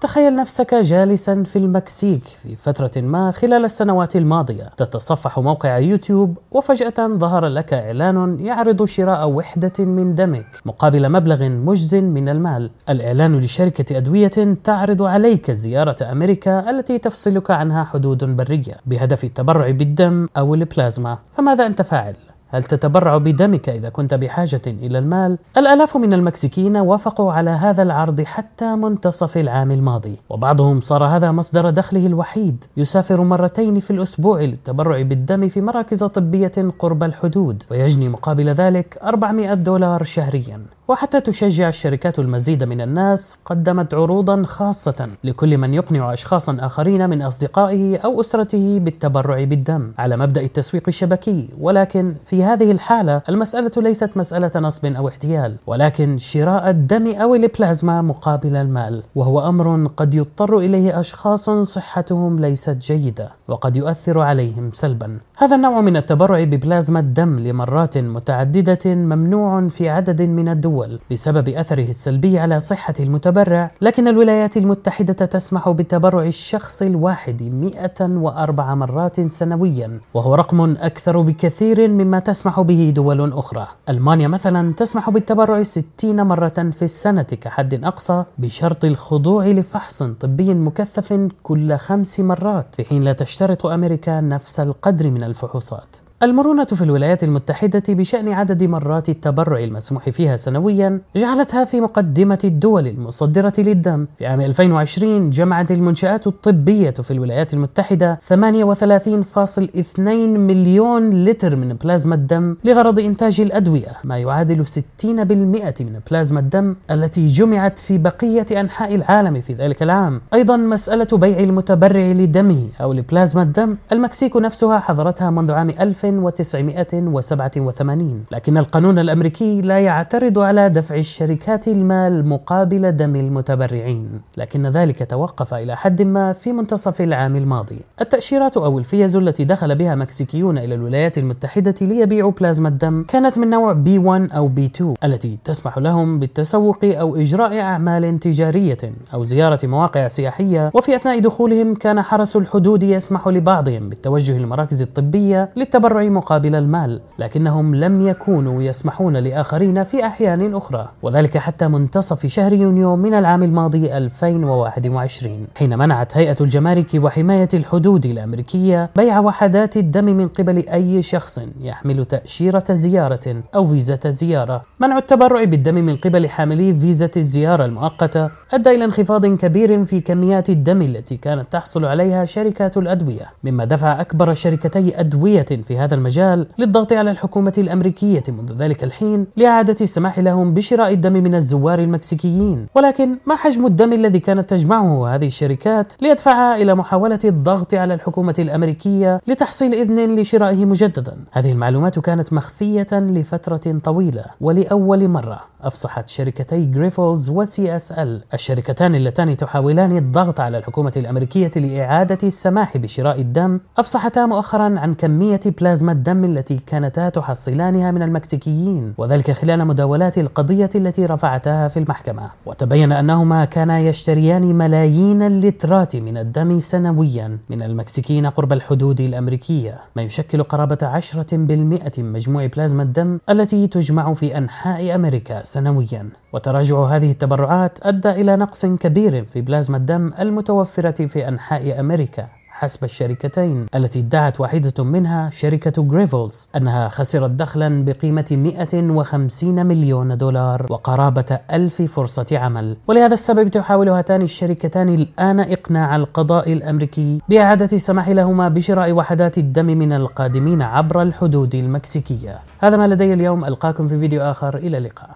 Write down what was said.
تخيل نفسك جالسا في المكسيك في فترة ما خلال السنوات الماضية. تتصفح موقع يوتيوب وفجأة ظهر لك إعلان يعرض شراء وحدة من دمك مقابل مبلغ مجز من المال. الإعلان لشركة أدوية تعرض عليك زيارة أمريكا التي تفصلك عنها حدود برية بهدف التبرع بالدم أو البلازما. فماذا أنت فاعل؟ هل تتبرع بدمك إذا كنت بحاجة إلى المال؟ الآلاف من المكسيكيين وافقوا على هذا العرض حتى منتصف العام الماضي وبعضهم صار هذا مصدر دخله الوحيد يسافر مرتين في الأسبوع للتبرع بالدم في مراكز طبية قرب الحدود ويجني مقابل ذلك 400 دولار شهريا وحتى تشجع الشركات المزيد من الناس قدمت عروضا خاصة لكل من يقنع أشخاصا آخرين من أصدقائه أو أسرته بالتبرع بالدم على مبدأ التسويق الشبكي. ولكن في هذه الحالة المسألة ليست مسألة نصب أو احتيال ولكن شراء الدم أو البلازما مقابل المال وهو أمر قد يضطر إليه أشخاص صحتهم ليست جيدة وقد يؤثر عليهم سلبا. هذا النوع من التبرع ببلازما الدم لمرات متعددة ممنوع في عدد من الدول. بسبب أثره السلبي على صحة المتبرع لكن الولايات المتحدة تسمح بتبرع الشخص الواحد 104 مرات سنويا وهو رقم أكثر بكثير مما تسمح به دول أخرى. ألمانيا مثلا تسمح بالتبرع 60 مرة في السنة كحد أقصى بشرط الخضوع لفحص طبي مكثف كل خمس مرات في حين لا تشترط أمريكا نفس القدر من الفحوصات. المرونة في الولايات المتحدة بشأن عدد مرات التبرع المسموح فيها سنويا جعلتها في مقدمة الدول المصدرة للدم. في عام 2020 جمعت المنشآت الطبية في الولايات المتحدة 38.2 مليون لتر من بلازما الدم لغرض إنتاج الأدوية ما يعادل 60% من بلازما الدم التي جمعت في بقية أنحاء العالم في ذلك العام. أيضا مسألة بيع المتبرع لدمه أو لبلازما الدم المكسيك نفسها حظرتها منذ عام 1000 1987 لكن القانون الأمريكي لا يعترض على دفع الشركات المال مقابل دم المتبرعين. لكن ذلك توقف إلى حد ما في منتصف العام الماضي. التأشيرات أو الفيز التي دخل بها مكسيكيون إلى الولايات المتحدة ليبيعوا بلازما الدم كانت من نوع B1 أو B2 التي تسمح لهم بالتسوق أو إجراء أعمال تجارية أو زيارة مواقع سياحية. وفي أثناء دخولهم كان حرس الحدود يسمح لبعضهم بالتوجه للمراكز الطبية للتبرع مقابل المال لكنهم لم يكونوا يسمحون لآخرين في أحيان أخرى وذلك حتى منتصف شهر يونيو من العام الماضي 2021 حين منعت هيئة الجمارك وحماية الحدود الأمريكية بيع وحدات الدم من قبل أي شخص يحمل تأشيرة زيارة أو فيزة زيارة. منع التبرع بالدم من قبل حاملي فيزة الزيارة المؤقتة أدى إلى انخفاض كبير في كميات الدم التي كانت تحصل عليها شركات الأدوية مما دفع أكبر شركتي أدوية في هذا هذا المجال للضغط على الحكومة الأمريكية منذ ذلك الحين لإعادة السماح لهم بشراء الدم من الزوار المكسيكيين. ولكن ما حجم الدم الذي كانت تجمعه هذه الشركات ليدفعها إلى محاولة الضغط على الحكومة الأمريكية لتحصيل إذن لشرائه مجددا؟ هذه المعلومات كانت مخفية لفترة طويلة ولأول مرة أفصحت شركتي Grifols و CSL الشركتان اللتان تحاولان الضغط على الحكومة الأمريكية لإعادة السماح بشراء الدم. أفصحتا مؤخرا عن كمية بلازما بلازما الدم التي كانتا تحصلانها من المكسيكيين وذلك خلال مداولات القضية التي رفعتها في المحكمة. وتبين أنهما كانا يشتريان ملايين اللترات من الدم سنويا من المكسيكيين قرب الحدود الأمريكية. ما يشكل قرابة عشرة بالمئة من مجموع بلازما الدم التي تجمع في أنحاء أمريكا سنويا. وتراجع هذه التبرعات أدى إلى نقص كبير في بلازما الدم المتوفرة في أنحاء أمريكا. حسب الشركتين التي ادعت واحدة منها شركة Grifols أنها خسرت دخلا بقيمة 150 مليون دولار وقرابة ألف فرصة عمل. ولهذا السبب تحاول هاتان الشركتان الآن إقناع القضاء الأمريكي بإعادة السماح لهما بشراء وحدات الدم من القادمين عبر الحدود المكسيكية. هذا ما لدي اليوم. ألقاكم في فيديو آخر. إلى اللقاء.